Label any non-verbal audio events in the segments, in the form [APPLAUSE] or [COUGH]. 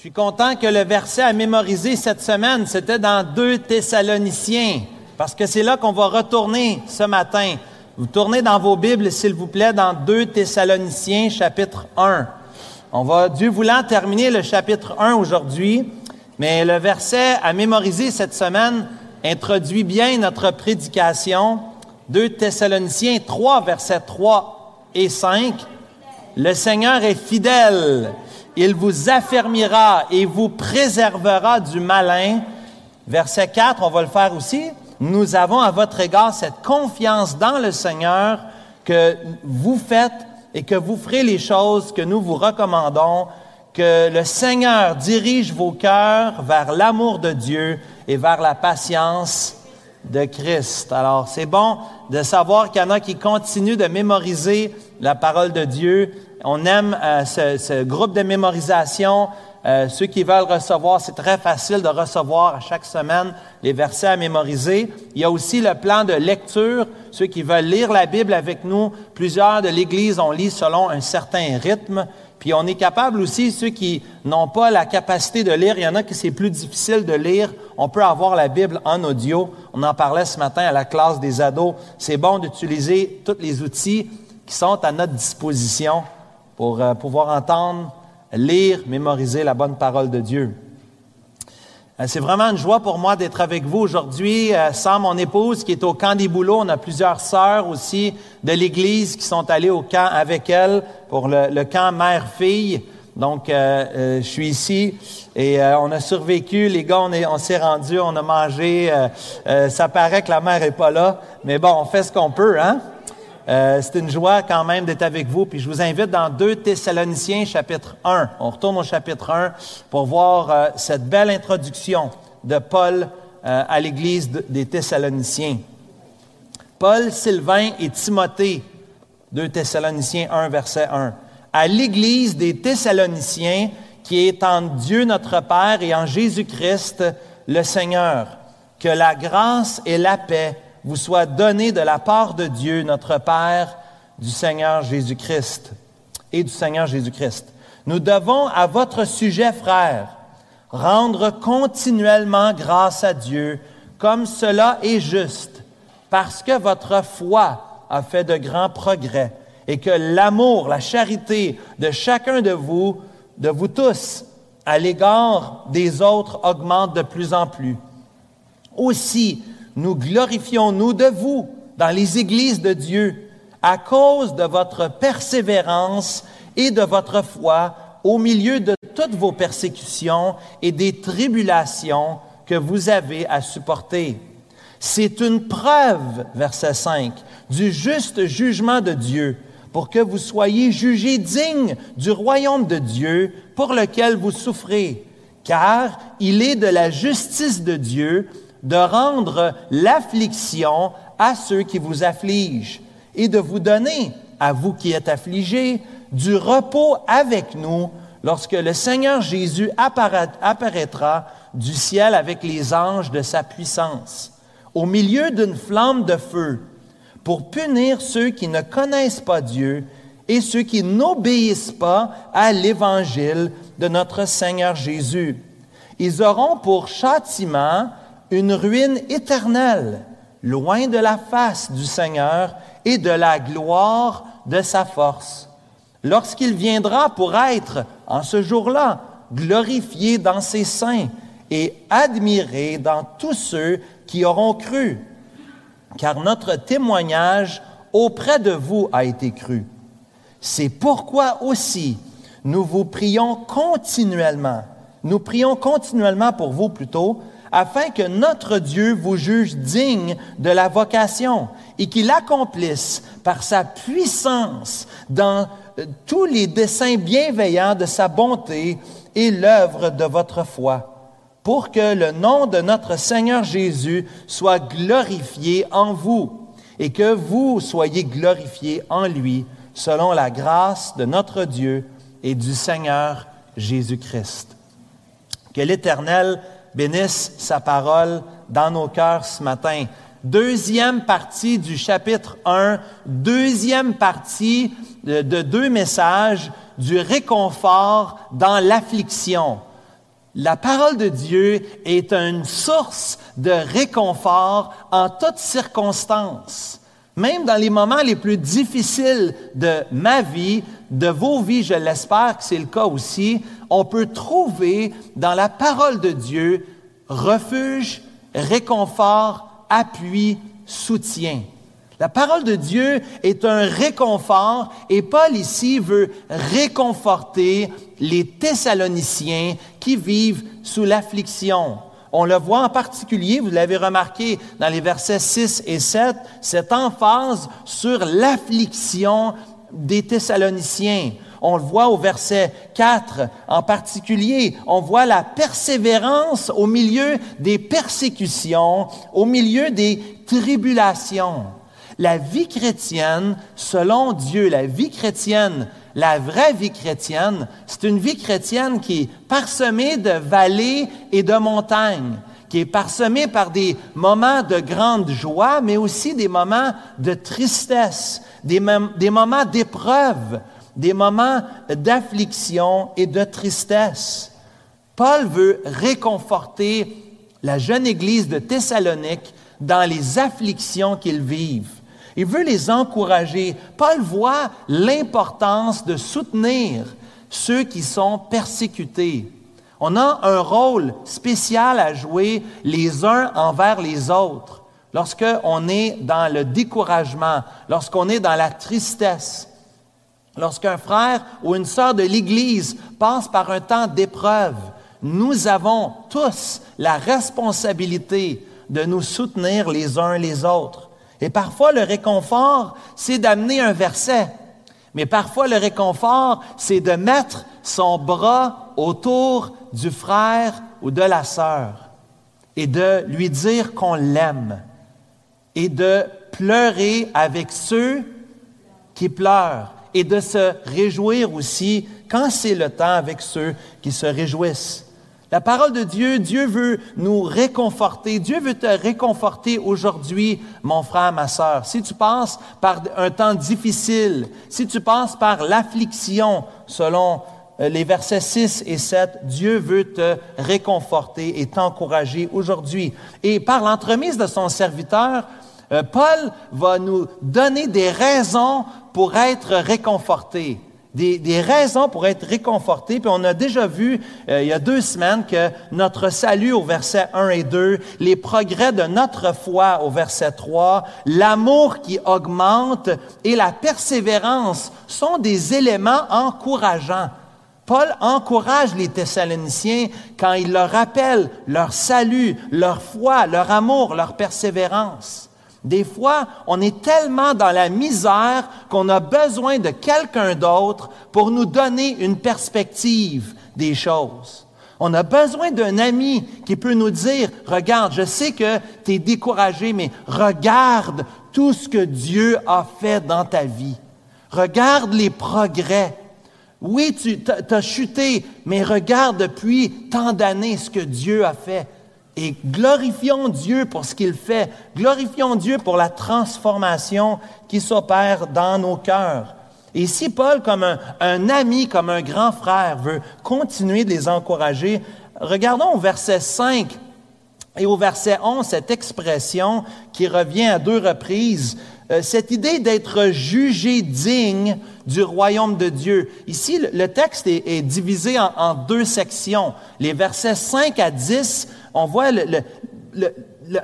Je suis content que le verset à mémoriser cette semaine, c'était dans 2 Thessaloniciens, parce que c'est là qu'on va retourner ce matin. Vous tournez dans vos Bibles, s'il vous plaît, dans 2 Thessaloniciens, chapitre 1. On va, Dieu voulant, terminer le chapitre 1 aujourd'hui, mais le verset à mémoriser cette semaine introduit bien notre prédication. 2 Thessaloniciens 3, versets 3 et 5. Le Seigneur est fidèle il vous affermira et vous préservera du malin. Verset 4, on va le faire aussi. Nous avons à votre égard cette confiance dans le Seigneur que vous faites et que vous ferez les choses que nous vous recommandons, que le Seigneur dirige vos cœurs vers l'amour de Dieu et vers la patience de Christ. Alors, c'est bon de savoir qu'il y en a qui continuent de mémoriser la parole de Dieu on aime euh, ce, groupe de mémorisation. Euh, ceux qui veulent recevoir, c'est très facile de recevoir à chaque semaine les versets à mémoriser. Il y a aussi le plan de lecture. Ceux qui veulent lire la Bible avec nous, plusieurs de l'Église, on lit selon un certain rythme. Puis on est capable aussi, ceux qui n'ont pas la capacité de lire, il y en a qui c'est plus difficile de lire, on peut avoir la Bible en audio. On en parlait ce matin à la classe des ados. C'est bon d'utiliser tous les outils qui sont à notre disposition pour euh, pouvoir entendre, lire, mémoriser la bonne parole de Dieu. Euh, c'est vraiment une joie pour moi d'être avec vous aujourd'hui, euh, sans mon épouse qui est au camp des boulots. On a plusieurs sœurs aussi de l'Église qui sont allées au camp avec elle pour le, camp mère-fille. Donc, je suis ici et on a survécu. Les gars, on, on s'est rendus, on a mangé. ça paraît que la mère est pas là, mais bon, on fait ce qu'on peut, hein? Euh, c'est une joie quand même d'être avec vous. Puis je vous invite dans 2 Thessaloniciens chapitre 1. On retourne au chapitre 1 pour voir euh, cette belle introduction de Paul euh, à l'Église des Thessaloniciens. Paul, Sylvain et Timothée, 2 Thessaloniciens 1, verset 1. À l'Église des Thessaloniciens qui est en Dieu notre Père et en Jésus-Christ le Seigneur, que la grâce et la paix vous soit donné de la part de Dieu, notre Père, du Seigneur Jésus-Christ et du Seigneur Jésus-Christ. Nous devons, à votre sujet, frères, rendre continuellement grâce à Dieu, comme cela est juste, parce que votre foi a fait de grands progrès et que l'amour, la charité de chacun de vous, de vous tous, à l'égard des autres augmente de plus en plus. Aussi, nous glorifions-nous de vous dans les églises de Dieu à cause de votre persévérance et de votre foi au milieu de toutes vos persécutions et des tribulations que vous avez à supporter. C'est une preuve, verset 5, du juste jugement de Dieu pour que vous soyez jugés dignes du royaume de Dieu pour lequel vous souffrez, car il est de la justice de Dieu de rendre l'affliction à ceux qui vous affligent et de vous donner, à vous qui êtes affligés, du repos avec nous lorsque le Seigneur Jésus apparaîtra du ciel avec les anges de sa puissance, au milieu d'une flamme de feu, pour punir ceux qui ne connaissent pas Dieu et ceux qui n'obéissent pas à l'évangile de notre Seigneur Jésus. Ils auront pour châtiment une ruine éternelle, loin de la face du Seigneur et de la gloire de sa force. Lorsqu'il viendra pour être, en ce jour-là, glorifié dans ses saints et admiré dans tous ceux qui auront cru, car notre témoignage auprès de vous a été cru. C'est pourquoi aussi nous vous prions continuellement, nous prions continuellement pour vous plutôt, afin que notre Dieu vous juge digne de la vocation et qu'il accomplisse par sa puissance dans euh, tous les desseins bienveillants de sa bonté et l'œuvre de votre foi, pour que le nom de notre Seigneur Jésus soit glorifié en vous et que vous soyez glorifiés en lui, selon la grâce de notre Dieu et du Seigneur Jésus-Christ. Que l'Éternel bénisse sa parole dans nos cœurs ce matin. Deuxième partie du chapitre 1, deuxième partie de, deux messages du réconfort dans l'affliction. La parole de Dieu est une source de réconfort en toutes circonstances. Même dans les moments les plus difficiles de ma vie, de vos vies, je l'espère que c'est le cas aussi, on peut trouver dans la parole de Dieu refuge, réconfort, appui, soutien. La parole de Dieu est un réconfort et Paul ici veut réconforter les Thessaloniciens qui vivent sous l'affliction. On le voit en particulier, vous l'avez remarqué dans les versets 6 et 7, cette emphase sur l'affliction des Thessaloniciens. On le voit au verset 4 en particulier. On voit la persévérance au milieu des persécutions, au milieu des tribulations. La vie chrétienne, selon Dieu, la vie chrétienne, la vraie vie chrétienne, c'est une vie chrétienne qui est parsemée de vallées et de montagnes, qui est parsemée par des moments de grande joie, mais aussi des moments de tristesse, des, moments d'épreuve, des moments d'affliction et de tristesse. Paul veut réconforter la jeune Église de Thessalonique dans les afflictions qu'ils vivent. Il veut les encourager. Paul voit l'importance de soutenir ceux qui sont persécutés. On a un rôle spécial à jouer les uns envers les autres lorsqu'on est dans le découragement, lorsqu'on est dans la tristesse. Lorsqu'un frère ou une sœur de l'Église passe par un temps d'épreuve, nous avons tous la responsabilité de nous soutenir les uns les autres. Et parfois, le réconfort, c'est d'amener un verset. Mais parfois, le réconfort, c'est de mettre son bras autour du frère ou de la sœur et de lui dire qu'on l'aime et de pleurer avec ceux qui pleurent et de se réjouir aussi quand c'est le temps avec ceux qui se réjouissent. La parole de Dieu, Dieu veut nous réconforter. Dieu veut te réconforter aujourd'hui, mon frère, ma sœur. Si tu passes par un temps difficile, si tu passes par l'affliction, selon euh, les versets 6 et 7, Dieu veut te réconforter et t'encourager aujourd'hui. Et par l'entremise de son serviteur, euh, Paul va nous donner des raisons pour être réconfortés des, raisons pour être réconfortés. Puis on a déjà vu euh, il y a deux semaines que notre salut au verset 1 et 2, les progrès de notre foi au verset 3, l'amour qui augmente et la persévérance sont des éléments encourageants. Paul encourage les Thessaloniciens quand il leur rappelle leur salut, leur foi, leur amour, leur persévérance. Des fois, on est tellement dans la misère qu'on a besoin de quelqu'un d'autre pour nous donner une perspective des choses. On a besoin d'un ami qui peut nous dire, regarde, je sais que tu es découragé, mais regarde tout ce que Dieu a fait dans ta vie. Regarde les progrès. Oui, tu as chuté, mais regarde depuis tant d'années ce que Dieu a fait. Et glorifions Dieu pour ce qu'il fait. Glorifions Dieu pour la transformation qui s'opère dans nos cœurs. Et ici, Paul, comme un, ami, comme un grand frère, veut continuer de les encourager. Regardons au verset 5 et au verset 11 cette expression qui revient à deux reprises, cette idée d'être jugé digne du royaume de Dieu. Ici, le, texte est, divisé en, deux sections. Les versets 5 à 10 on voit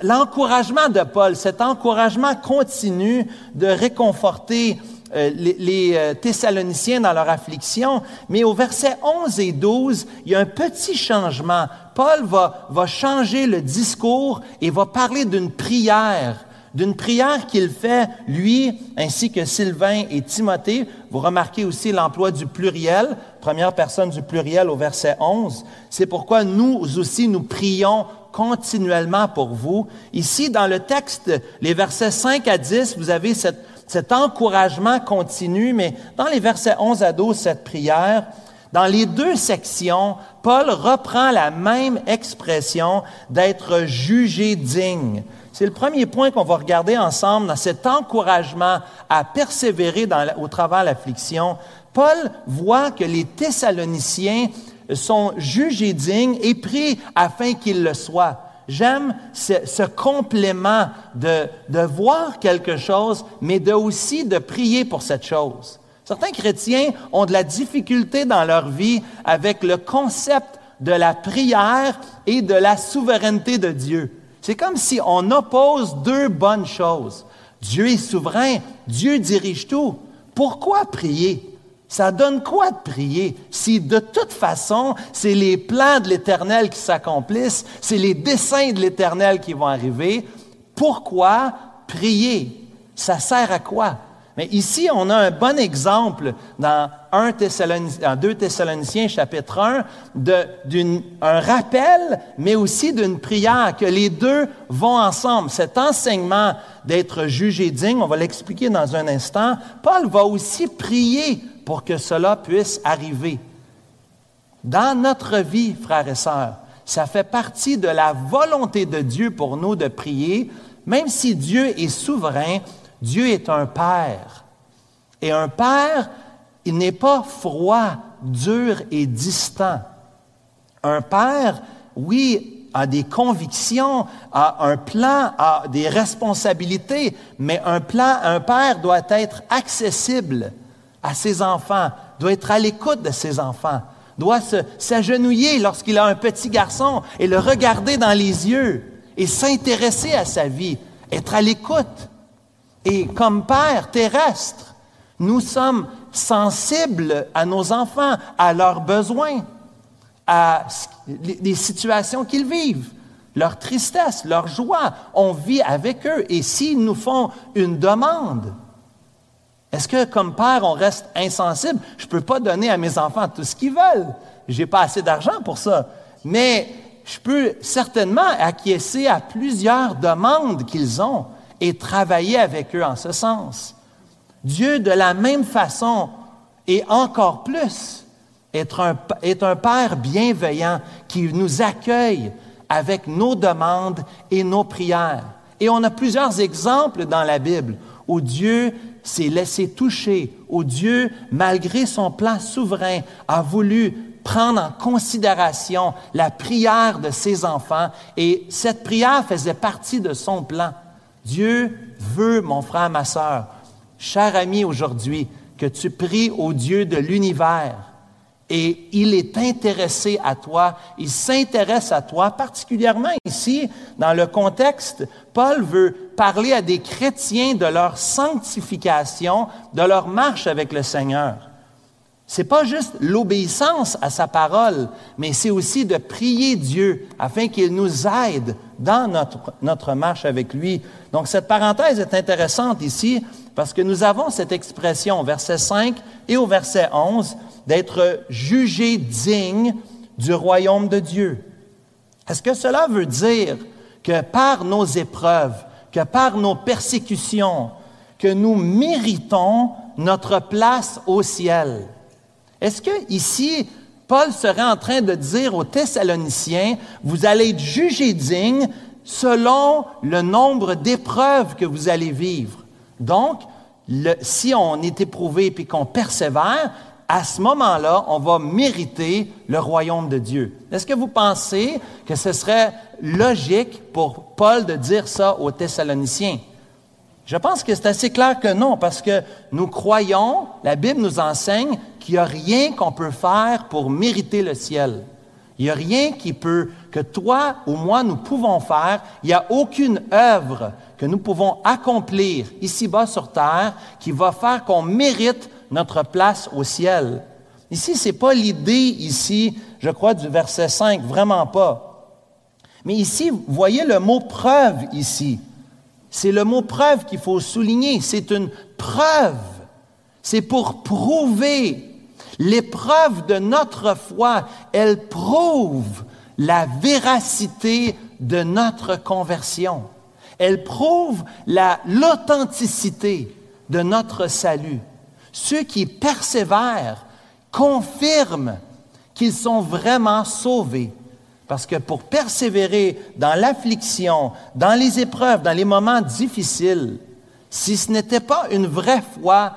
l'encouragement de Paul, cet encouragement continu de réconforter euh, les, euh, Thessaloniciens dans leur affliction. Mais au verset 11 et 12, il y a un petit changement. Paul va changer le discours et va parler d'une prière d'une prière qu'il fait, lui, ainsi que Sylvain et Timothée. Vous remarquez aussi l'emploi du pluriel, première personne du pluriel au verset 11. C'est pourquoi nous aussi, nous prions continuellement pour vous. Ici, dans le texte, les versets 5 à 10, vous avez cet encouragement continu, mais dans les versets 11 à 12, cette prière, dans les deux sections, Paul reprend la même expression d'être jugé digne. C'est le premier point qu'on va regarder ensemble dans cet encouragement à persévérer au travers de l'affliction. Paul voit que les Thessaloniciens sont jugés dignes et prient afin qu'ils le soient. J'aime ce, complément de, de voir quelque chose, mais de aussi de prier pour cette chose. Certains chrétiens ont de la difficulté dans leur vie avec le concept de la prière et de la souveraineté de Dieu. C'est comme si on oppose deux bonnes choses. Dieu est souverain, Dieu dirige tout. Pourquoi prier? Ça donne quoi de prier? Si de toute façon, c'est les plans de l'Éternel qui s'accomplissent, c'est les desseins de l'Éternel qui vont arriver? Pourquoi prier? Ça sert à quoi? Mais ici, on a un bon exemple dans, 1 dans 2 Thessaloniciens chapitre 1 d'un rappel, mais aussi d'une prière, que les deux vont ensemble. Cet enseignement d'être jugé digne, on va l'expliquer dans un instant, Paul va aussi prier pour que cela puisse arriver. Dans notre vie, frères et sœurs, ça fait partie de la volonté de Dieu pour nous de prier, même si Dieu est souverain, Dieu est un Père. Et un Père, il n'est pas froid, dur et distant. Un Père, oui, a des convictions, a un plan, a des responsabilités, mais un plan, un Père doit être accessible à ses enfants, doit être à l'écoute de ses enfants, doit s'agenouiller lorsqu'il a un petit garçon et le regarder dans les yeux et s'intéresser à sa vie, être à l'écoute. Et comme père terrestre, nous sommes sensibles à nos enfants, à leurs besoins, à les situations qu'ils vivent, leur tristesse, leur joie. On vit avec eux. Et s'ils nous font une demande, est-ce que comme père, on reste insensible? Je ne peux pas donner à mes enfants tout ce qu'ils veulent. Je n'ai pas assez d'argent pour ça. Mais je peux certainement acquiescer à plusieurs demandes qu'ils ont et travailler avec eux en ce sens. Dieu, de la même façon et encore plus, est un, Père bienveillant qui nous accueille avec nos demandes et nos prières. Et on a plusieurs exemples dans la Bible où Dieu s'est laissé toucher, où Dieu, malgré son plan souverain, a voulu prendre en considération la prière de ses enfants et cette prière faisait partie de son plan. Dieu veut, mon frère, ma sœur, cher ami aujourd'hui, que tu pries au Dieu de l'univers. Et il est intéressé à toi, il s'intéresse à toi, particulièrement ici, dans le contexte, Paul veut parler à des chrétiens de leur sanctification, de leur marche avec le Seigneur. C'est pas juste l'obéissance à sa parole, mais c'est aussi de prier Dieu afin qu'il nous aide dans notre, notre marche avec lui. Donc cette parenthèse est intéressante ici parce que nous avons cette expression au verset 5 et au verset 11 d'être jugé digne du royaume de Dieu. Est-ce que cela veut dire que par nos épreuves, que par nos persécutions, que nous méritons notre place au ciel? Est-ce que ici, Paul serait en train de dire aux Thessaloniciens, vous allez être jugés dignes selon le nombre d'épreuves que vous allez vivre. Donc, si on est éprouvé et qu'on persévère, à ce moment-là, on va mériter le royaume de Dieu. Est-ce que vous pensez que ce serait logique pour Paul de dire ça aux Thessaloniciens? Je pense que c'est assez clair que non, parce que nous croyons, la Bible nous enseigne qu'il n'y a rien qu'on peut faire pour mériter le ciel. Il n'y a rien que toi ou moi nous pouvons faire. Il n'y a aucune œuvre que nous pouvons accomplir ici-bas sur terre qui va faire qu'on mérite notre place au ciel. Ici, ce n'est pas l'idée, ici, je crois, du verset 5, vraiment pas. Mais ici, vous voyez le mot preuve ici. C'est le mot preuve qu'il faut souligner. C'est une preuve. C'est pour prouver. L'épreuve de notre foi, elle prouve la véracité de notre conversion. Elle prouve l'authenticité de notre salut. Ceux qui persévèrent confirment qu'ils sont vraiment sauvés. Parce que pour persévérer dans l'affliction, dans les épreuves, dans les moments difficiles, si ce n'était pas une vraie foi,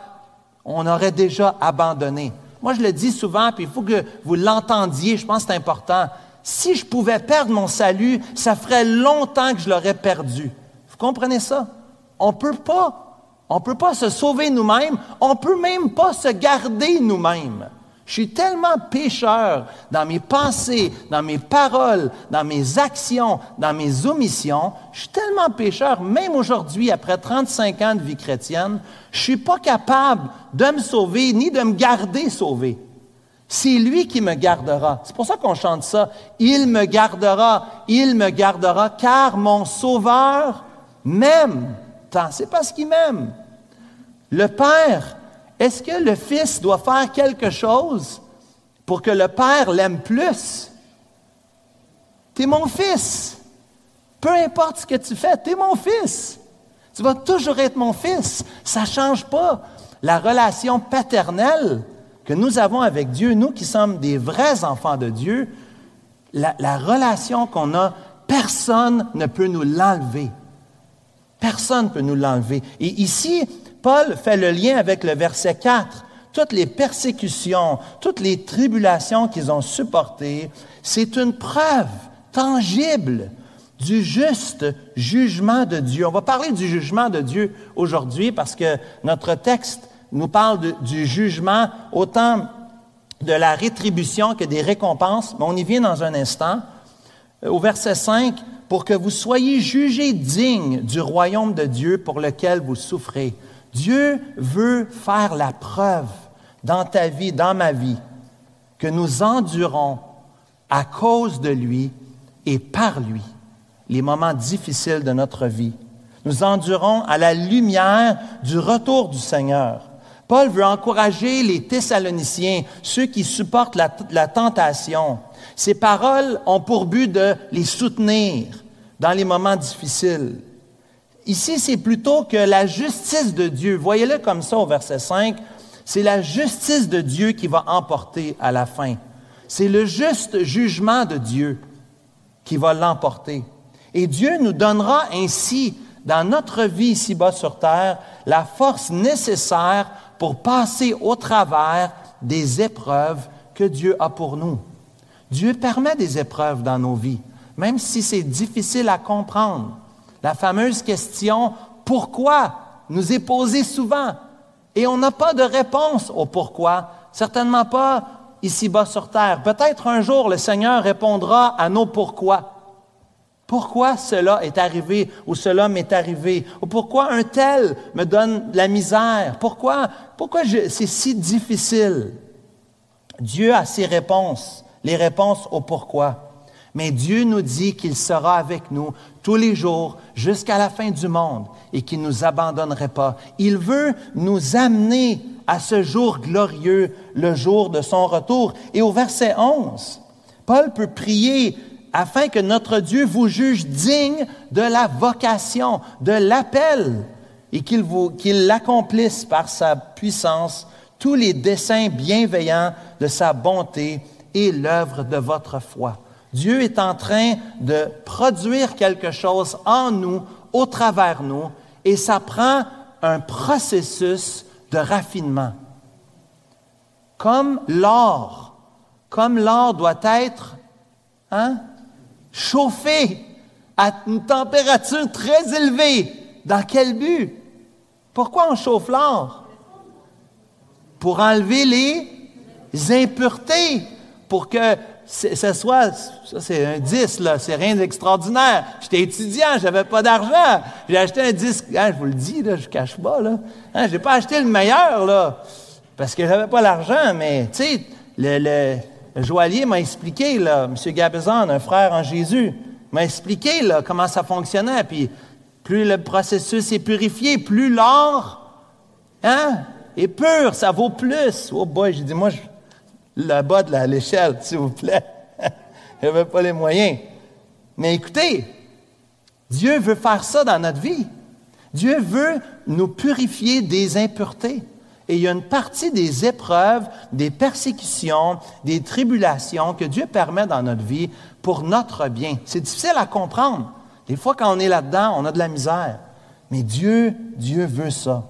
on aurait déjà abandonné. Moi, je le dis souvent, puis il faut que vous l'entendiez, je pense que c'est important. Si je pouvais perdre mon salut, ça ferait longtemps que je l'aurais perdu. Vous comprenez ça? On ne peut pas. On ne peut pas se sauver nous-mêmes. On ne peut même pas se garder nous-mêmes. Je suis tellement pécheur dans mes pensées, dans mes paroles, dans mes actions, dans mes omissions. Je suis tellement pécheur, même aujourd'hui, après 35 ans de vie chrétienne, je suis pas capable de me sauver ni de me garder sauvé. C'est lui qui me gardera. C'est pour ça qu'on chante ça. Il me gardera, il me gardera, car mon sauveur m'aime. C'est parce qu'il m'aime. Le Père est-ce que le Fils doit faire quelque chose pour que le Père l'aime plus? Tu es mon fils. Peu importe ce que tu fais, tu es mon fils. Tu vas toujours être mon fils. Ça ne change pas. La relation paternelle que nous avons avec Dieu, nous qui sommes des vrais enfants de Dieu, la, la relation qu'on a, personne ne peut nous l'enlever. Personne ne peut nous l'enlever. Et ici, Paul fait le lien avec le verset 4. Toutes les persécutions, toutes les tribulations qu'ils ont supportées, c'est une preuve tangible du juste jugement de Dieu. On va parler du jugement de Dieu aujourd'hui parce que notre texte nous parle du jugement autant de la rétribution que des récompenses, mais on y vient dans un instant. Au verset 5, pour que vous soyez jugés dignes du royaume de Dieu pour lequel vous souffrez. Dieu veut faire la preuve dans ta vie, dans ma vie, que nous endurons à cause de lui et par lui les moments difficiles de notre vie. Nous endurons à la lumière du retour du Seigneur. Paul veut encourager les Thessaloniciens, ceux qui supportent la, tentation. Ces paroles ont pour but de les soutenir dans les moments difficiles. Ici, c'est plutôt que la justice de Dieu, voyez-le comme ça au verset 5, c'est la justice de Dieu qui va emporter à la fin. C'est le juste jugement de Dieu qui va l'emporter. Et Dieu nous donnera ainsi, dans notre vie ici-bas sur terre, la force nécessaire pour passer au travers des épreuves que Dieu a pour nous. Dieu permet des épreuves dans nos vies, même si c'est difficile à comprendre. La fameuse question pourquoi nous est posée souvent et on n'a pas de réponse au pourquoi, certainement pas ici-bas sur terre. Peut-être un jour le Seigneur répondra à nos pourquoi. Pourquoi cela est arrivé ou cela m'est arrivé? Ou pourquoi un tel me donne la misère? Pourquoi, pourquoi c'est si difficile? Dieu a ses réponses, les réponses au pourquoi. Mais Dieu nous dit qu'il sera avec nous tous les jours jusqu'à la fin du monde et qu'il ne nous abandonnerait pas. Il veut nous amener à ce jour glorieux, le jour de son retour. Et au verset 11, Paul peut prier afin que notre Dieu vous juge digne de la vocation, de l'appel, et qu'il qu'il l'accomplisse par sa puissance tous les desseins bienveillants de sa bonté et l'œuvre de votre foi. Dieu est en train de produire quelque chose en nous, au travers nous, et ça prend un processus de raffinement. Comme l'or, comme l'or doit être hein, chauffé à une température très élevée. Dans quel but? Pourquoi on chauffe l'or? Pour enlever les impuretés, pour que ce soit, ça c'est un disque, là, c'est rien d'extraordinaire. J'étais étudiant, j'avais pas d'argent. J'ai acheté un disque, hein, je vous le dis, là, je cache pas, là. Hein, j'ai pas acheté le meilleur, là, parce que j'avais pas l'argent, mais, tu sais, le, joaillier m'a expliqué, M. Gabezan, un frère en Jésus, m'a expliqué, comment ça fonctionnait, puis plus le processus est purifié, plus l'or, hein, est pur, ça vaut plus. Oh boy, j'ai dit, moi, je, le bas de l'échelle, s'il vous plaît. [LAUGHS] Je n'avais pas les moyens. Mais écoutez, Dieu veut faire ça dans notre vie. Dieu veut nous purifier des impuretés. Et il y a une partie des épreuves, des persécutions, des tribulations que Dieu permet dans notre vie pour notre bien. C'est difficile à comprendre. Des fois, quand on est là-dedans, on a de la misère. Mais Dieu, Dieu veut ça.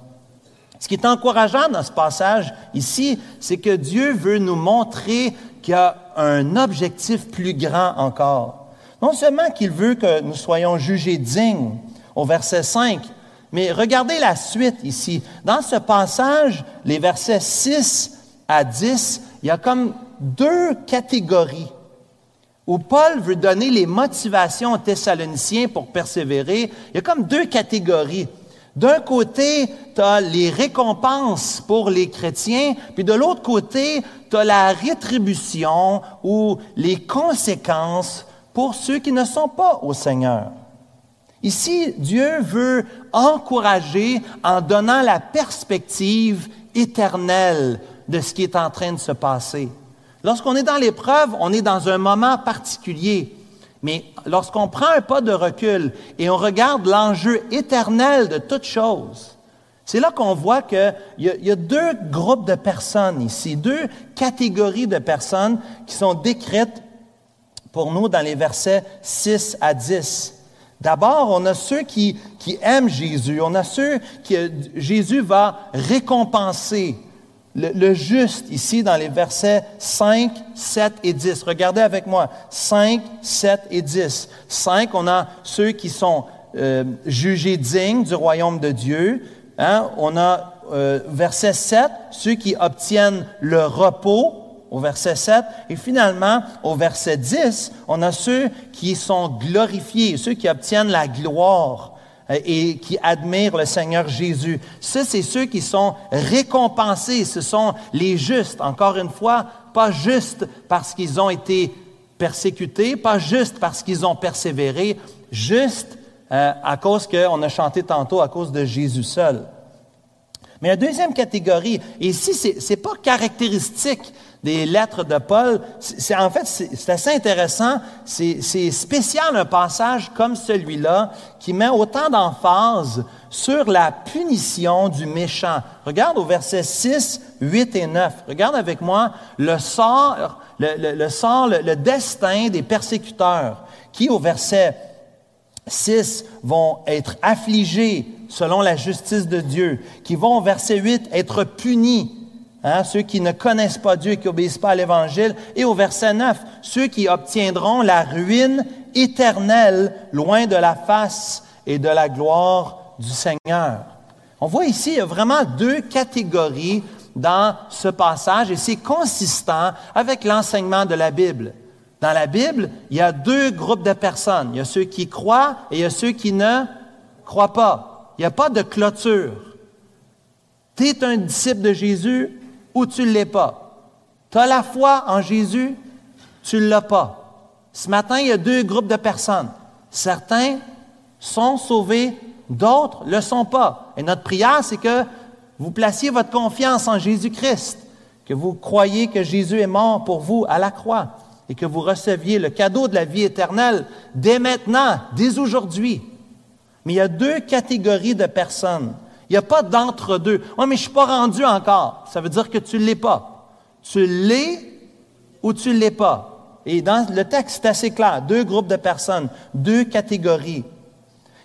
Ce qui est encourageant dans ce passage ici, c'est que Dieu veut nous montrer qu'il y a un objectif plus grand encore. Non seulement qu'il veut que nous soyons jugés dignes au verset 5, mais regardez la suite ici. Dans ce passage, les versets 6 à 10, il y a comme deux catégories où Paul veut donner les motivations aux Thessaloniciens pour persévérer. Il y a comme deux catégories. D'un côté, tu as les récompenses pour les chrétiens, puis de l'autre côté, tu as la rétribution ou les conséquences pour ceux qui ne sont pas au Seigneur. Ici, Dieu veut encourager en donnant la perspective éternelle de ce qui est en train de se passer. Lorsqu'on est dans l'épreuve, on est dans un moment particulier. Mais lorsqu'on prend un pas de recul et on regarde l'enjeu éternel de toute chose, c'est là qu'on voit qu'il y, a deux groupes de personnes ici, deux catégories de personnes qui sont décrites pour nous dans les versets 6 à 10. D'abord, on a ceux qui, aiment Jésus, on a ceux que Jésus va récompenser. Le, juste ici dans les versets 5, 7 et 10. Regardez avec moi. 5, 7 et 10. 5, on a ceux qui sont euh, jugés dignes du royaume de Dieu. Hein? On a euh, verset 7, ceux qui obtiennent le repos au verset 7. Et finalement, au verset 10, on a ceux qui sont glorifiés, ceux qui obtiennent la gloire et qui admirent le Seigneur Jésus. Ça, c'est ceux qui sont récompensés. Ce sont les justes. Encore une fois, pas juste parce qu'ils ont été persécutés, pas juste parce qu'ils ont persévéré, juste euh, à cause qu'on a chanté tantôt, à cause de Jésus seul. Mais la deuxième catégorie, et ici, c'est, n'est pas caractéristique des lettres de Paul. C'est, en fait, c'est assez intéressant. C'est, spécial un passage comme celui-là qui met autant d'emphase sur la punition du méchant. Regarde au verset 6, 8 et 9. Regarde avec moi le sort, le, sort, le, le destin des persécuteurs qui, au verset 6, vont être affligés selon la justice de Dieu, qui vont, au verset 8, être punis Hein, ceux qui ne connaissent pas Dieu et qui obéissent pas à l'Évangile. Et au verset 9, ceux qui obtiendront la ruine éternelle loin de la face et de la gloire du Seigneur. On voit ici, il y a vraiment deux catégories dans ce passage et c'est consistant avec l'enseignement de la Bible. Dans la Bible, il y a deux groupes de personnes. Il y a ceux qui croient et il y a ceux qui ne croient pas. Il n'y a pas de clôture. Tu es un disciple de Jésus, ou tu ne l'es pas. Tu as la foi en Jésus, tu ne l'as pas. Ce matin, il y a deux groupes de personnes. Certains sont sauvés, d'autres ne le sont pas. Et notre prière, c'est que vous placiez votre confiance en Jésus-Christ, que vous croyez que Jésus est mort pour vous à la croix et que vous receviez le cadeau de la vie éternelle dès maintenant, dès aujourd'hui. Mais il y a deux catégories de personnes. Il n'y a pas d'entre-deux. Oui, mais je ne suis pas rendu encore. Ça veut dire que tu ne l'es pas. Tu l'es ou tu ne l'es pas. Et dans le texte, c'est assez clair. Deux groupes de personnes, deux catégories.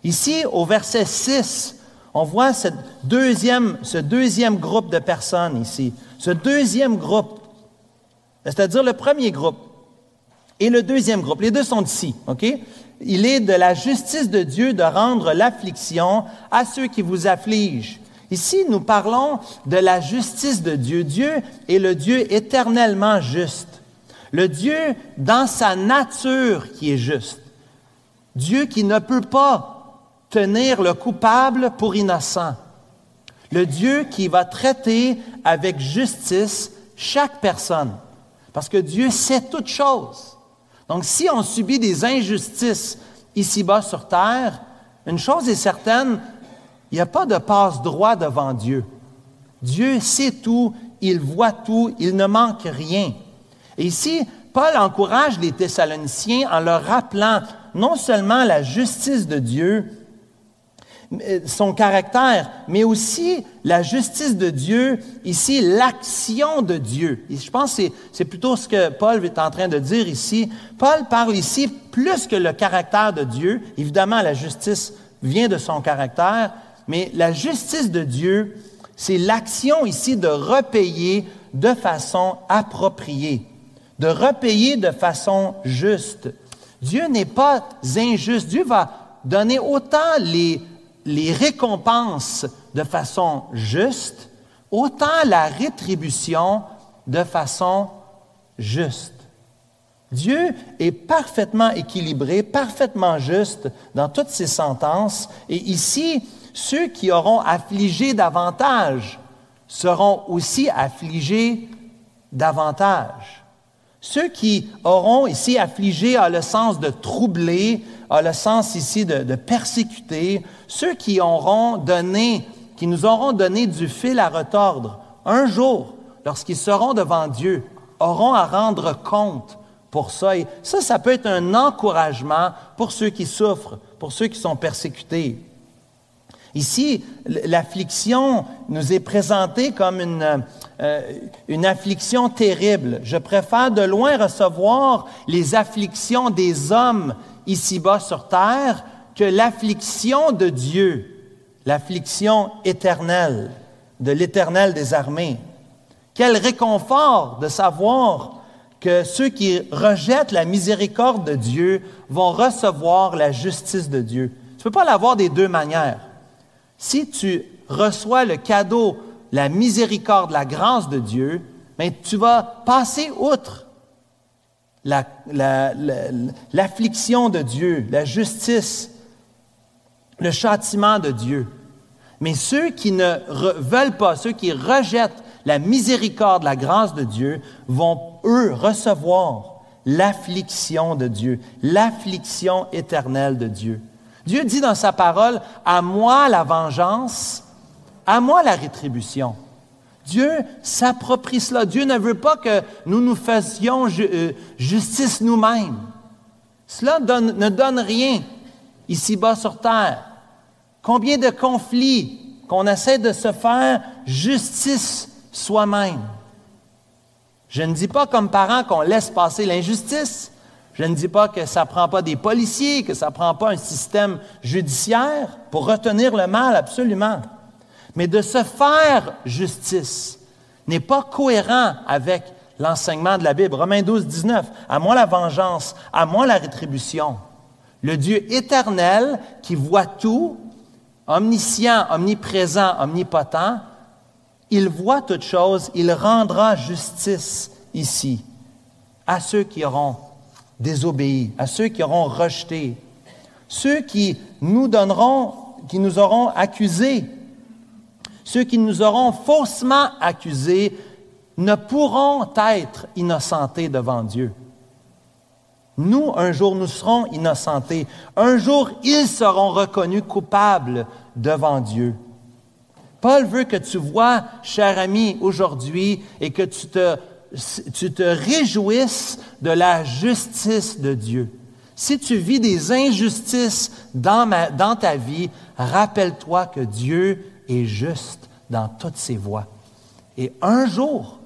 Ici, au verset 6, on voit ce deuxième groupe de personnes ici. Ce deuxième groupe, c'est-à-dire le premier groupe et le deuxième groupe. Les deux sont ici, OK? Il est de la justice de Dieu de rendre l'affliction à ceux qui vous affligent. Ici, nous parlons de la justice de Dieu. Dieu est le Dieu éternellement juste. Le Dieu dans sa nature qui est juste. Dieu qui ne peut pas tenir le coupable pour innocent. Le Dieu qui va traiter avec justice chaque personne. Parce que Dieu sait toutes choses. Donc, si on subit des injustices ici-bas sur terre, une chose est certaine, il n'y a pas de passe-droit devant Dieu. Dieu sait tout, il voit tout, il ne manque rien. Et ici, Paul encourage les Thessaloniciens en leur rappelant non seulement la justice de Dieu, son caractère, mais aussi la justice de Dieu, ici l'action de Dieu. Je pense que c'est plutôt ce que Paul est en train de dire ici. Paul parle ici plus que le caractère de Dieu. Évidemment, la justice vient de son caractère, mais la justice de Dieu, C'est l'action ici de repayer de façon appropriée, de repayer de façon juste. Dieu n'est pas injuste. Dieu va donner autant les, les récompenses de façon juste, autant la rétribution de façon juste. Dieu est parfaitement équilibré, parfaitement juste dans toutes ses sentences. Et ici, ceux qui auront affligé davantage seront aussi affligés davantage. Ceux qui auront ici affligé a le sens de troubler, a le sens ici de, persécuter, ceux qui auront donné, qui nous auront donné du fil à retordre, un jour, lorsqu'ils seront devant Dieu, auront à rendre compte pour ça. Et ça, ça peut être un encouragement pour ceux qui souffrent, pour ceux qui sont persécutés. Ici, l'affliction nous est présentée comme une, euh, une affliction terrible. Je préfère de loin recevoir les afflictions des hommes ici-bas sur terre que l'affliction de Dieu, l'affliction éternelle, de l'éternel des armées. Quel réconfort de savoir que ceux qui rejettent la miséricorde de Dieu vont recevoir la justice de Dieu. Tu ne peux pas l'avoir des deux manières. Si tu reçois le cadeau, la miséricorde, la grâce de Dieu, ben, tu vas passer outre l'affliction de Dieu, la justice, le châtiment de Dieu. Mais ceux qui ne veulent pas, ceux qui rejettent la miséricorde, la grâce de Dieu, vont, eux, recevoir l'affliction de Dieu, l'affliction éternelle de Dieu. Dieu dit dans sa parole, à moi la vengeance, à moi la rétribution. Dieu s'approprie cela. Dieu ne veut pas que nous nous fassions euh, justice nous-mêmes. Cela ne donne rien ici-bas sur terre. Combien de conflits qu'on essaie de se faire justice soi-même. Je ne dis pas comme parent qu'on laisse passer l'injustice. Je ne dis pas que ça ne prend pas des policiers, que ça ne prend pas un système judiciaire pour retenir le mal, absolument. Mais de se faire justice n'est pas cohérent avec l'enseignement de la Bible. Romains 12, 19. À moi la vengeance, à moi la rétribution. Le Dieu éternel qui voit tout, omniscient, omniprésent, omnipotent, il voit toutes choses, il rendra justice ici à ceux qui auront désobéi, à ceux qui auront rejeté, ceux qui nous donneront, qui nous auront accusés, ceux qui nous auront faussement accusés ne pourront être innocentés devant Dieu. Nous, un jour, nous serons innocentés. Un jour, ils seront reconnus coupables devant Dieu. Paul veut que tu vois, cher ami, aujourd'hui, et que tu te, tu te réjouisses de la justice de Dieu. Si tu vis des injustices dans, dans ta vie, rappelle-toi que Dieu est juste dans toutes ses voies. Et un jour,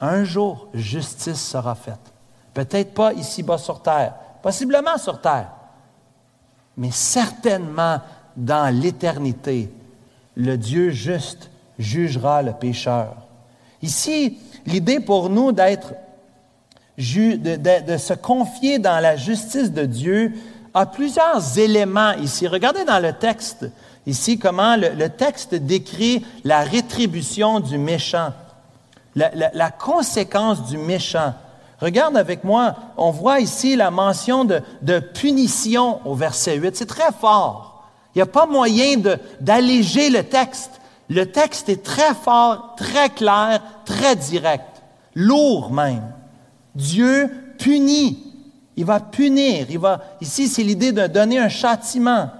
un jour, justice sera faite. Peut-être pas ici-bas sur terre, possiblement sur terre, mais certainement dans l'éternité, le Dieu juste jugera le pécheur. Ici, l'idée pour nous d'être, de, se confier dans la justice de Dieu a plusieurs éléments ici. Regardez dans le texte, ici, comment le, texte décrit la rétribution du méchant, la, conséquence du méchant. Regarde avec moi, on voit ici la mention de, de punition au verset 8. C'est très fort. Il n'y a pas moyen d'alléger le texte. Le texte est très fort, très clair, très direct, lourd même. Dieu punit. Il va punir. Il va, ici, c'est l'idée de donner un châtiment.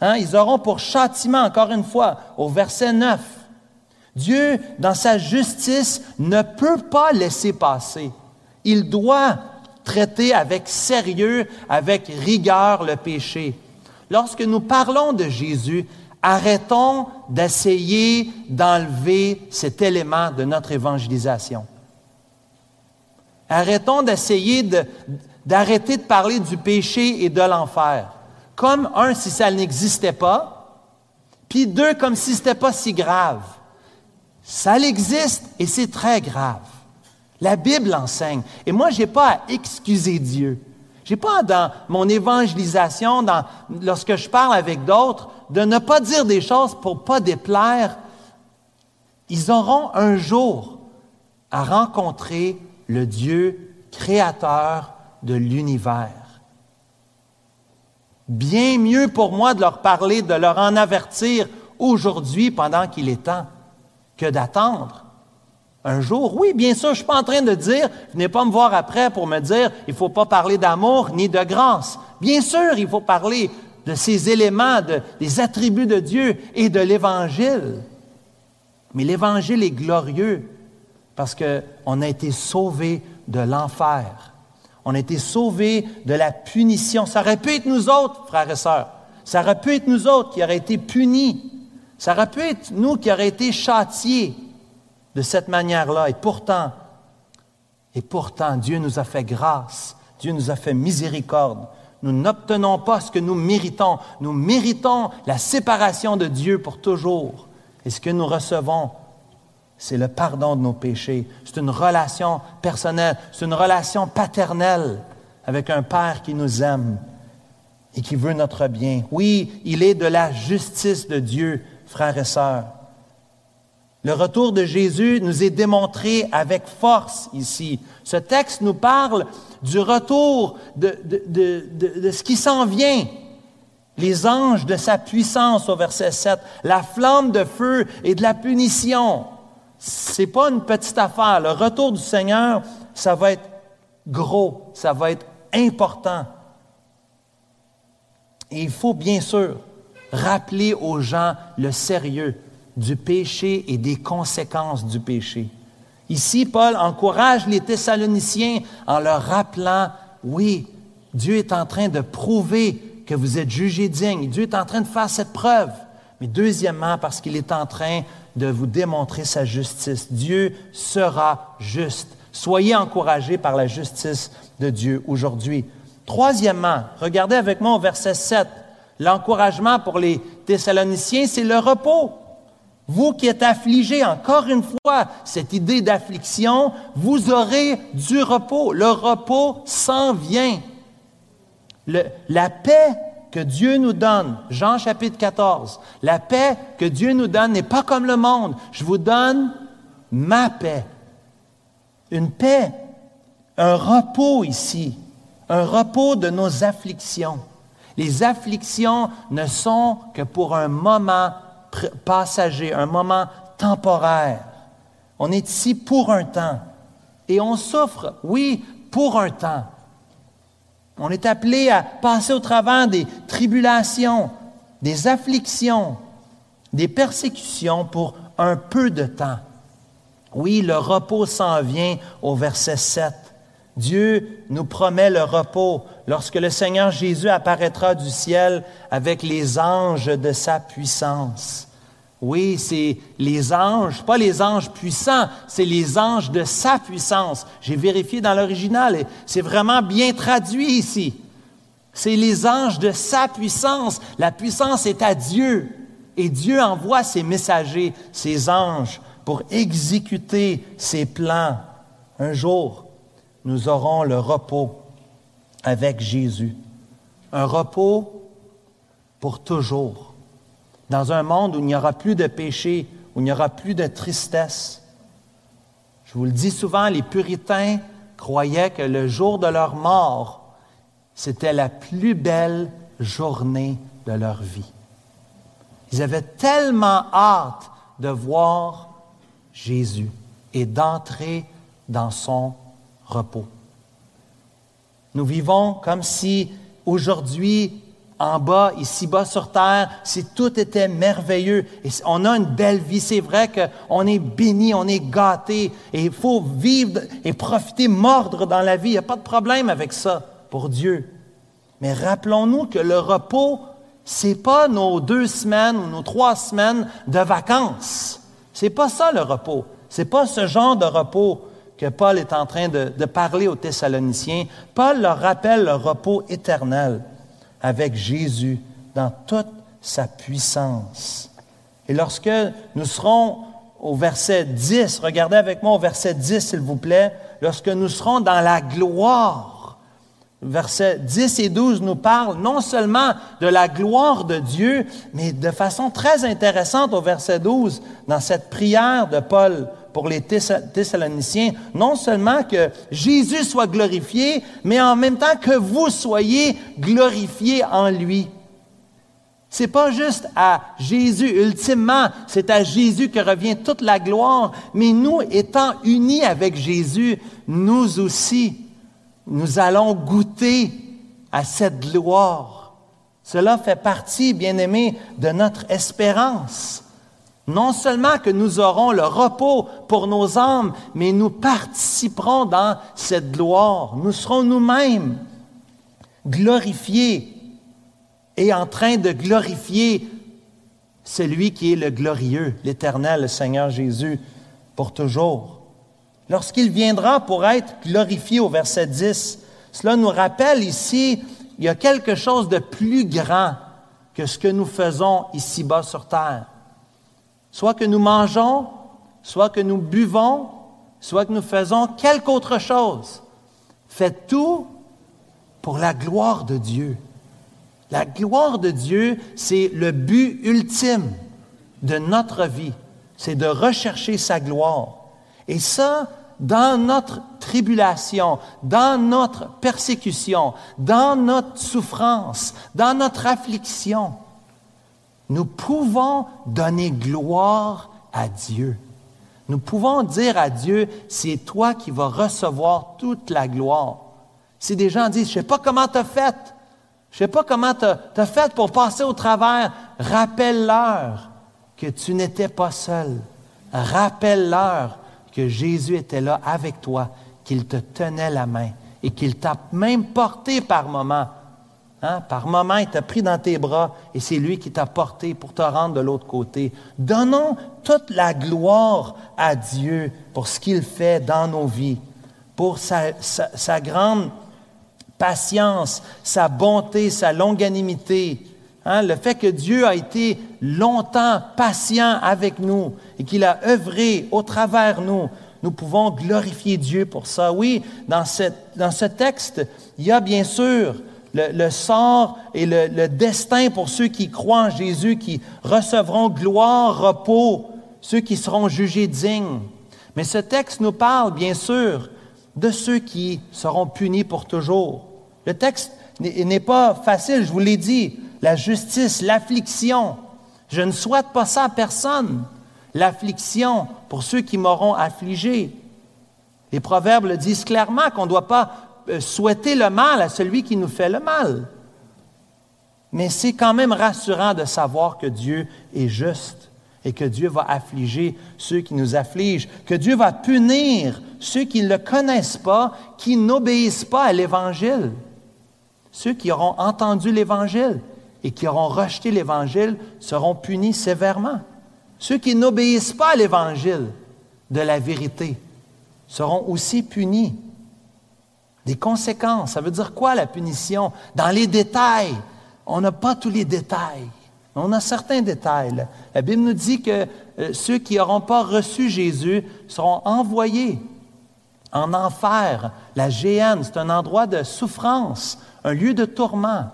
Hein? Ils auront pour châtiment, encore une fois, au verset 9. Dieu, dans sa justice, ne peut pas laisser passer. Il doit traiter avec sérieux, avec rigueur le péché lorsque nous parlons de Jésus, arrêtons d'essayer d'enlever cet élément de notre évangélisation. Arrêtons d'essayer d'arrêter de, parler du péché et de l'enfer. Comme un, si ça n'existait pas, puis deux, comme si ce n'était pas si grave. Ça existe et c'est très grave. La Bible enseigne. Et moi, je n'ai pas à excuser Dieu. Je n'ai pas dans mon évangélisation, lorsque je parle avec d'autres, de ne pas dire des choses pour ne pas déplaire. Ils auront un jour à rencontrer le Dieu créateur de l'univers. Bien mieux pour moi de leur parler, de leur en avertir aujourd'hui pendant qu'il est temps, que d'attendre. Un jour, oui, bien sûr, je ne suis pas en train de dire, venez pas me voir après pour me dire, il ne faut pas parler d'amour ni de grâce. Bien sûr, il faut parler de ces éléments, des attributs de Dieu et de l'Évangile. Mais l'Évangile est glorieux parce qu'on a été sauvé de l'enfer. On a été sauvés de la punition. Ça aurait pu être nous autres, frères et sœurs. Ça aurait pu être nous autres qui auraient été punis. Ça aurait pu être nous qui aurions été châtiés de cette manière-là. Et pourtant, et pourtant, Dieu nous a fait grâce. Dieu nous a fait miséricorde. Nous n'obtenons pas ce que nous méritons. Nous méritons la séparation de Dieu pour toujours. Et ce que nous recevons, c'est le pardon de nos péchés. C'est une relation personnelle, c'est une relation paternelle avec un Père qui nous aime et qui veut notre bien. Oui, il est de la justice de Dieu, frères et sœurs. Le retour de Jésus nous est démontré avec force ici. Ce texte nous parle du retour de, ce qui s'en vient. Les anges de sa puissance au verset 7, la flamme de feu et de la punition c'est pas une petite affaire. Le retour du Seigneur, ça va être gros, ça va être important. Et il faut bien sûr rappeler aux gens le sérieux du péché et des conséquences du péché. Ici, Paul encourage les Thessaloniciens en leur rappelant, oui, Dieu est en train de prouver que vous êtes jugés dignes. Dieu est en train de faire cette preuve. Mais deuxièmement, parce qu'il est en train de vous démontrer sa justice. Dieu sera juste. Soyez encouragés par la justice de Dieu aujourd'hui. Troisièmement, regardez avec moi au verset 7. L'encouragement pour les Thessaloniciens, c'est le repos. Vous qui êtes affligés, encore une fois, cette idée d'affliction, vous aurez du repos. Le repos s'en vient. la paix que Dieu nous donne, Jean chapitre 14, la paix que Dieu nous donne n'est pas comme le monde. Je vous donne ma paix. Une paix, un repos ici, un repos de nos afflictions. Les afflictions ne sont que pour un moment passager, un moment temporaire. On est ici pour un temps. Et on souffre, oui, pour un temps. On est appelé à passer au travers des tribulations, des afflictions, des persécutions pour un peu de temps. Oui, le repos s'en vient au verset 7. Dieu nous promet le repos lorsque le Seigneur Jésus apparaîtra du ciel avec les anges de sa puissance. Oui, c'est les anges, pas les anges puissants, c'est les anges de sa puissance. J'ai vérifié dans l'original et c'est vraiment bien traduit ici. C'est les anges de sa puissance. La puissance est à Dieu. Et Dieu envoie ses messagers, ses anges, pour exécuter ses plans. Un jour, nous aurons le repos avec Jésus. Un repos pour toujours dans un monde où il n'y aura plus de péché, où il n'y aura plus de tristesse. Je vous le dis souvent, les puritains croyaient que le jour de leur mort, c'était la plus belle journée de leur vie. Ils avaient tellement hâte de voir Jésus et d'entrer dans son repos. Nous vivons comme si aujourd'hui en bas, ici-bas sur terre, si tout était merveilleux. Et on a une belle vie. C'est vrai qu'on est béni, on est gâté. Et il faut vivre et profiter, mordre dans la vie. Il n'y a pas de problème avec ça pour Dieu. Mais rappelons-nous que le repos, c'est pas nos deux semaines ou nos trois semaines de vacances. C'est pas ça le repos. C'est pas ce genre de repos que Paul est en train de, de parler aux Thessaloniciens. Paul leur rappelle le repos éternel avec Jésus dans toute sa puissance. Et lorsque nous serons au verset 10. Regardez avec moi au verset 10, s'il vous plaît. Lorsque nous serons dans la gloire. Versets 10 et 12 nous parlent non seulement de la gloire de Dieu, mais de façon très intéressante au verset 12, dans cette prière de Paul pour les Thessaloniciens, non seulement que Jésus soit glorifié, mais en même temps que vous soyez glorifiés en lui. C'est pas juste à Jésus, ultimement, c'est à Jésus que revient toute la gloire, mais nous, étant unis avec Jésus, nous aussi, nous allons goûter à cette gloire. Cela fait partie, bien aimé, de notre espérance. Non seulement que nous aurons le repos pour nos âmes, mais nous participerons dans cette gloire. Nous serons nous-mêmes glorifiés et en train de glorifier celui qui est le glorieux, l'Éternel, le Seigneur Jésus, pour toujours. Lorsqu'il viendra pour être glorifié au verset 10, cela nous rappelle ici, il y a quelque chose de plus grand que ce que nous faisons ici-bas sur terre. Soit que nous mangeons, soit que nous buvons, soit que nous faisons quelque autre chose. Faites tout pour la gloire de Dieu. La gloire de Dieu, c'est le but ultime de notre vie. C'est de rechercher sa gloire. Et ça, dans notre tribulation, dans notre persécution, dans notre souffrance, dans notre affliction, nous pouvons donner gloire à Dieu. Nous pouvons dire à Dieu, c'est toi qui vas recevoir toute la gloire. Si des gens disent, je ne sais pas comment tu as fait, je ne sais pas comment tu as, fait pour passer au travers. Rappelle-leur que tu n'étais pas seul. Rappelle-leur que Jésus était là avec toi, qu'il te tenait la main et qu'il t'a même porté par moment. Hein? Par moment, il t'a pris dans tes bras et c'est lui qui t'a porté pour te rendre de l'autre côté. Donnons toute la gloire à Dieu pour ce qu'il fait dans nos vies, pour sa, grande patience, sa bonté, sa longanimité. Hein, le fait que Dieu a été longtemps patient avec nous et qu'il a œuvré au travers nous, nous pouvons glorifier Dieu pour ça. Oui, dans, dans ce texte, il y a bien sûr le, sort et le, le, destin pour ceux qui croient en Jésus, qui recevront gloire, repos, ceux qui seront jugés dignes. Mais ce texte nous parle, bien sûr, de ceux qui seront punis pour toujours. Le texte n'est pas facile, je vous l'ai dit. La justice, l'affliction. Je ne souhaite pas ça à personne. L'affliction pour ceux qui m'auront affligé. Les proverbes le disent clairement qu'on ne doit pas souhaiter le mal à celui qui nous fait le mal. Mais c'est quand même rassurant de savoir que Dieu est juste et que Dieu va affliger ceux qui nous affligent, que Dieu va punir ceux qui ne le connaissent pas, qui n'obéissent pas à l'Évangile. Ceux qui auront entendu l'Évangile et qui auront rejeté l'Évangile seront punis sévèrement. Ceux qui n'obéissent pas à l'Évangile de la vérité seront aussi punis. Des conséquences, ça veut dire quoi la punition? Dans les détails, on n'a pas tous les détails. On a certains détails. La Bible nous dit que euh, ceux qui n'auront pas reçu Jésus seront envoyés en enfer. La géhenne, c'est un endroit de souffrance, un lieu de tourment,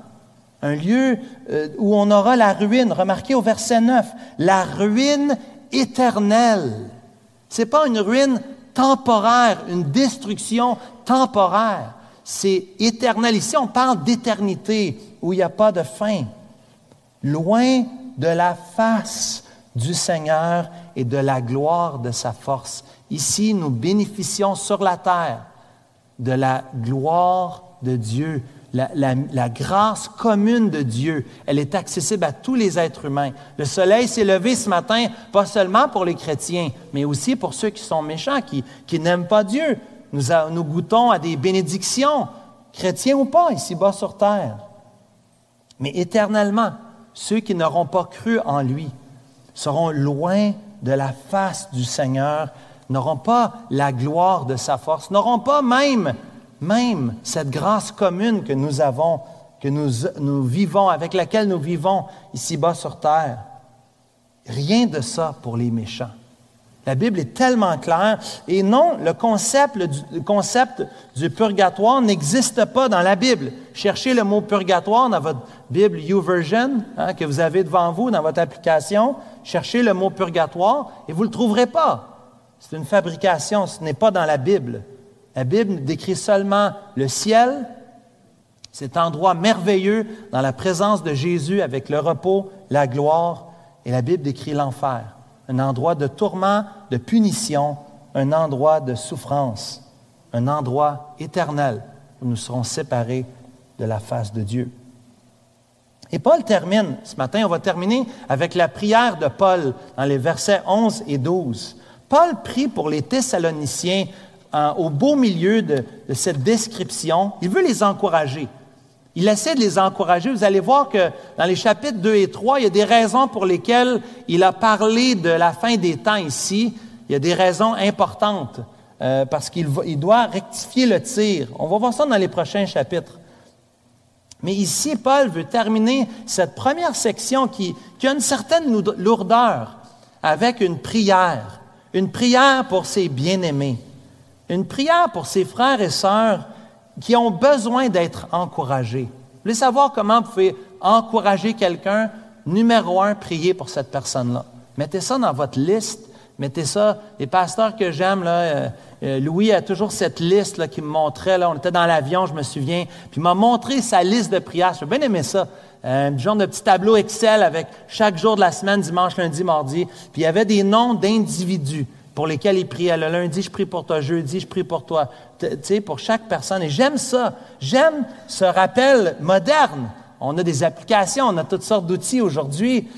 un lieu euh, où on aura la ruine. Remarquez au verset 9, la ruine éternelle. Ce n'est pas une ruine temporaire, une destruction temporaire. C'est éternel. Ici, on parle d'éternité où il n'y a pas de fin. Loin de la face du Seigneur et de la gloire de sa force. Ici, nous bénéficions sur la terre de la gloire de Dieu, la, grâce commune de Dieu, elle est accessible à tous les êtres humains. Le soleil s'est levé ce matin, pas seulement pour les chrétiens, mais aussi pour ceux qui sont méchants, qui, n'aiment pas Dieu. Nous, goûtons à des bénédictions, chrétiens ou pas, ici-bas sur terre. Mais éternellement, ceux qui n'auront pas cru en lui seront loin de la face du Seigneur, n'auront pas la gloire de sa force, n'auront pas même cette grâce commune que nous avons, que nous vivons, avec laquelle nous vivons ici-bas sur terre. Rien de ça pour les méchants. La Bible est tellement claire. Et non, le concept, du purgatoire n'existe pas dans la Bible. Cherchez le mot purgatoire dans votre Bible YouVersion hein, que vous avez devant vous dans votre application. Cherchez le mot purgatoire et vous ne le trouverez pas. C'est une fabrication, ce n'est pas dans la Bible. La Bible décrit seulement le ciel, cet endroit merveilleux dans la présence de Jésus avec le repos, la gloire, et la Bible décrit l'enfer, un endroit de tourment, de punition, un endroit de souffrance, un endroit éternel où nous serons séparés de la face de Dieu. Et Paul termine, ce matin, on va terminer avec la prière de Paul dans les versets 11 et 12. Paul prie pour les Thessaloniciens au beau milieu de cette description. Il veut les encourager. Il essaie de les encourager. Vous allez voir que dans les chapitres 2 et 3, il y a des raisons pour lesquelles il a parlé de la fin des temps ici. Il y a des raisons importantes euh, parce qu'il doit rectifier le tir. On va voir ça dans les prochains chapitres. Mais ici, Paul veut terminer cette première section qui, qui a une certaine lourdeur avec une prière. Une prière pour ses bien-aimés. Une prière pour ses frères et sœurs qui ont besoin d'être encouragés. Vous voulez savoir comment vous pouvez encourager quelqu'un? Numéro un, priez pour cette personne-là. Mettez ça dans votre liste. Mettez ça. Les pasteurs que j'aime, euh, euh, Louis a toujours cette liste là, qui me montrait. On était dans l'avion, je me souviens, puis il m'a montré sa liste de prières. J'ai bien aimé ça. Un genre de petit tableau Excel avec chaque jour de la semaine, dimanche, lundi, mardi. Puis il y avait des noms d'individus pour lesquels il priait. Le lundi, je prie pour toi. Jeudi, je prie pour toi. Tu sais, pour chaque personne. Et j'aime ça. J'aime ce rappel moderne. On a des applications, on a toutes sortes d'outils aujourd'hui.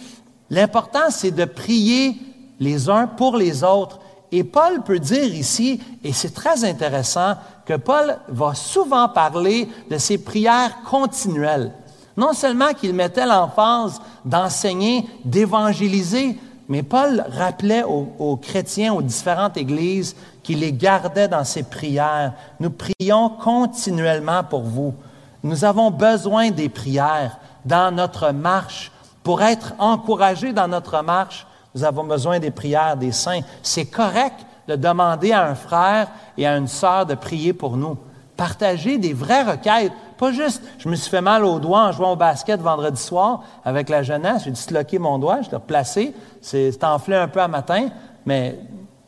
L'important, c'est de prier les uns pour les autres. Et Paul peut dire ici, et c'est très intéressant, que Paul va souvent parler de ses prières continuelles. Non seulement qu'il mettait l'emphase d'enseigner, d'évangéliser, mais Paul rappelait aux, chrétiens, aux différentes églises, qu'il les gardait dans ses prières. Nous prions continuellement pour vous. Nous avons besoin des prières dans notre marche. Pour être encouragés dans notre marche, nous avons besoin des prières des saints. C'est correct de demander à un frère et à une sœur de prier pour nous. Partager des vraies requêtes. Pas juste, je me suis fait mal au doigt en jouant au basket vendredi soir avec la jeunesse, j'ai disloqué mon doigt, je l'ai replacé, c'est enflé un peu à matin, mais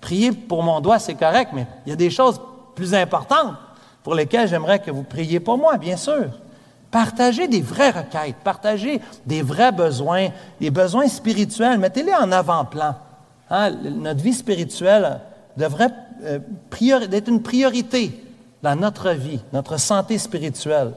prier pour mon doigt, c'est correct, mais il y a des choses plus importantes pour lesquelles j'aimerais que vous priez pour moi, bien sûr. Partagez des vraies requêtes, partagez des vrais besoins, des besoins spirituels, mettez-les en avant-plan. Hein, notre vie spirituelle devrait euh, être une priorité dans notre vie, notre santé spirituelle.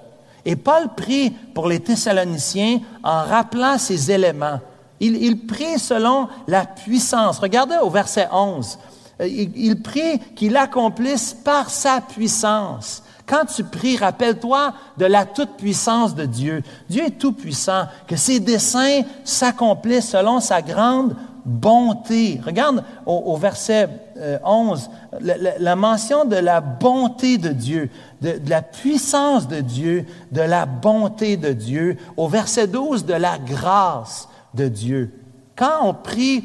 Et Paul prie pour les Thessaloniciens en rappelant ces éléments. Il, prie selon la puissance. Regardez au verset 11. Euh, il, il prie qu'il accomplisse par sa puissance. Quand tu pries, rappelle-toi de la toute-puissance de Dieu. Dieu est tout-puissant, que ses desseins s'accomplissent selon sa grande bonté. Regarde au, verset 11, euh, la, mention de la bonté de Dieu, de, la puissance de Dieu, de la bonté de Dieu. Au verset 12, de la grâce de Dieu. Quand on prie,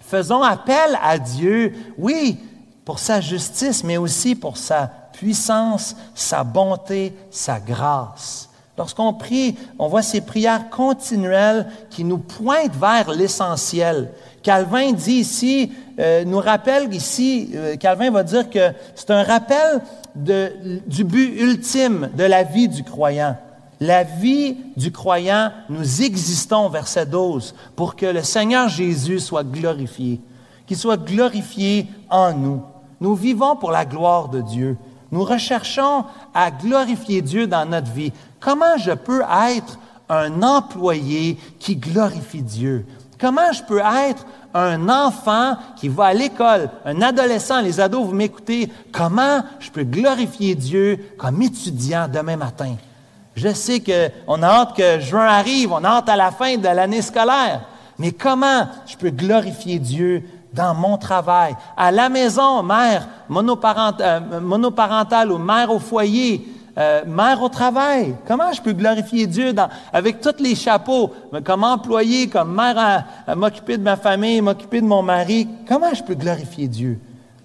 faisons appel à Dieu, oui, pour sa justice, mais aussi pour sa puissance, sa bonté, sa grâce. Lorsqu'on prie, on voit ces prières continuelles qui nous pointent vers l'essentiel. Calvin dit ici, euh, nous rappelle ici, euh, Calvin va dire que c'est un rappel du but ultime de la vie du croyant. La vie du croyant, nous existons, verset 12, pour que le Seigneur Jésus soit glorifié, qu'il soit glorifié en nous. Nous vivons pour la gloire de Dieu. Nous recherchons à glorifier Dieu dans notre vie. Comment je peux être un employé qui glorifie Dieu? Comment je peux être un enfant qui va à l'école, un adolescent, les ados, vous m'écoutez, comment je peux glorifier Dieu comme étudiant demain matin? Je sais qu'on a hâte que juin arrive, on a hâte à la fin de l'année scolaire, mais comment je peux glorifier Dieu dans mon travail, à la maison, mère euh, monoparentale ou mère au foyer, euh, mère au travail. Comment je peux glorifier Dieu avec tous les chapeaux, comme employé, comme mère à, m'occuper de ma famille, m'occuper de mon mari? Comment je peux glorifier Dieu?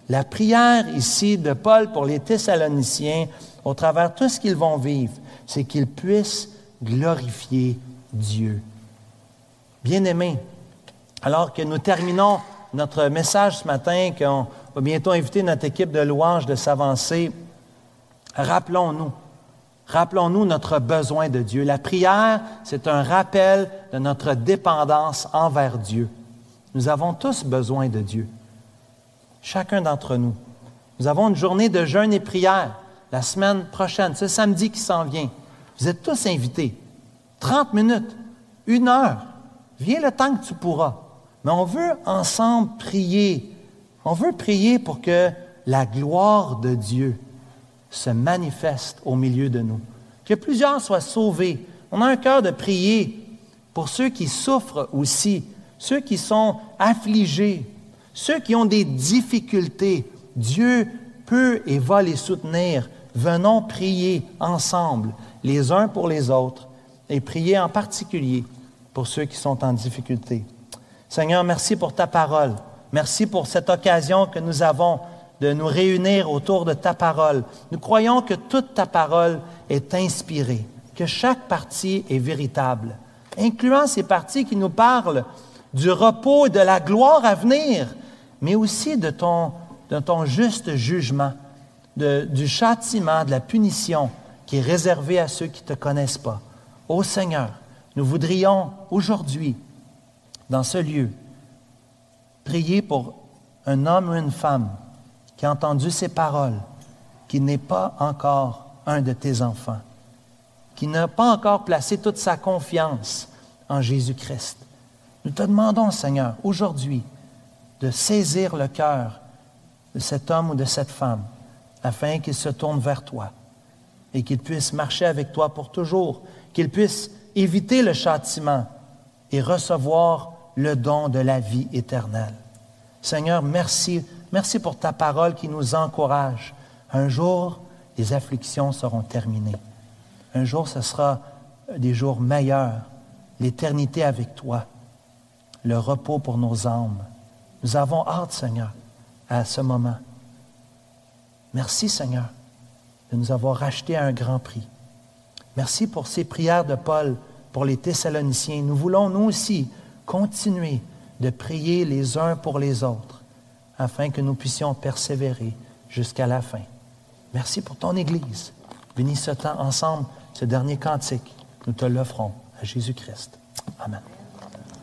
La prière ici de Paul pour les Thessaloniciens, au travers de tout ce qu'ils vont vivre, c'est qu'ils puissent glorifier Dieu. Bien-aimés, alors que nous terminons notre message ce matin, qu'on va bientôt inviter notre équipe de louanges de s'avancer, rappelons-nous, rappelons-nous notre besoin de Dieu. La prière, c'est un rappel de notre dépendance envers Dieu. Nous avons tous besoin de Dieu, chacun d'entre nous. Nous avons une journée de jeûne et prière la semaine prochaine, ce samedi qui s'en vient. Vous êtes tous invités. 30 minutes, une heure. Viens le temps que tu pourras. Mais on veut ensemble prier. On veut prier pour que la gloire de Dieu se manifeste au milieu de nous. Que plusieurs soient sauvés. On a un cœur de prier pour ceux qui souffrent aussi, ceux qui sont affligés, ceux qui ont des difficultés. Dieu peut et va les soutenir. Venons prier ensemble, les uns pour les autres, et prier en particulier pour ceux qui sont en difficulté. Seigneur, merci pour ta parole. Merci pour cette occasion que nous avons de nous réunir autour de ta parole. Nous croyons que toute ta parole est inspirée, que chaque partie est véritable, incluant ces parties qui nous parlent du repos et de la gloire à venir, mais aussi de ton, juste jugement, du châtiment, de la punition qui est réservée à ceux qui ne te connaissent pas. Ô Seigneur, nous voudrions aujourd'hui dans ce lieu, prier pour un homme ou une femme qui a entendu ces paroles, qui n'est pas encore un de tes enfants, qui n'a pas encore placé toute sa confiance en Jésus-Christ. Nous te demandons, Seigneur, aujourd'hui, de saisir le cœur de cet homme ou de cette femme afin qu'il se tourne vers toi et qu'il puisse marcher avec toi pour toujours, qu'il puisse éviter le châtiment et recevoir le don de la vie éternelle. Seigneur, merci, merci pour ta parole qui nous encourage. Un jour, les afflictions seront terminées. Un jour, ce sera des jours meilleurs, l'éternité avec toi, le repos pour nos âmes. Nous avons hâte, Seigneur, à ce moment. Merci, Seigneur, de nous avoir rachetés à un grand prix. Merci pour ces prières de Paul pour les Thessaloniciens. Nous voulons, nous aussi, continuer de prier les uns pour les autres afin que nous puissions persévérer jusqu'à la fin. Merci pour ton Église. Bénis ce temps ensemble, ce dernier cantique. Nous te l'offrons à Jésus-Christ. Amen.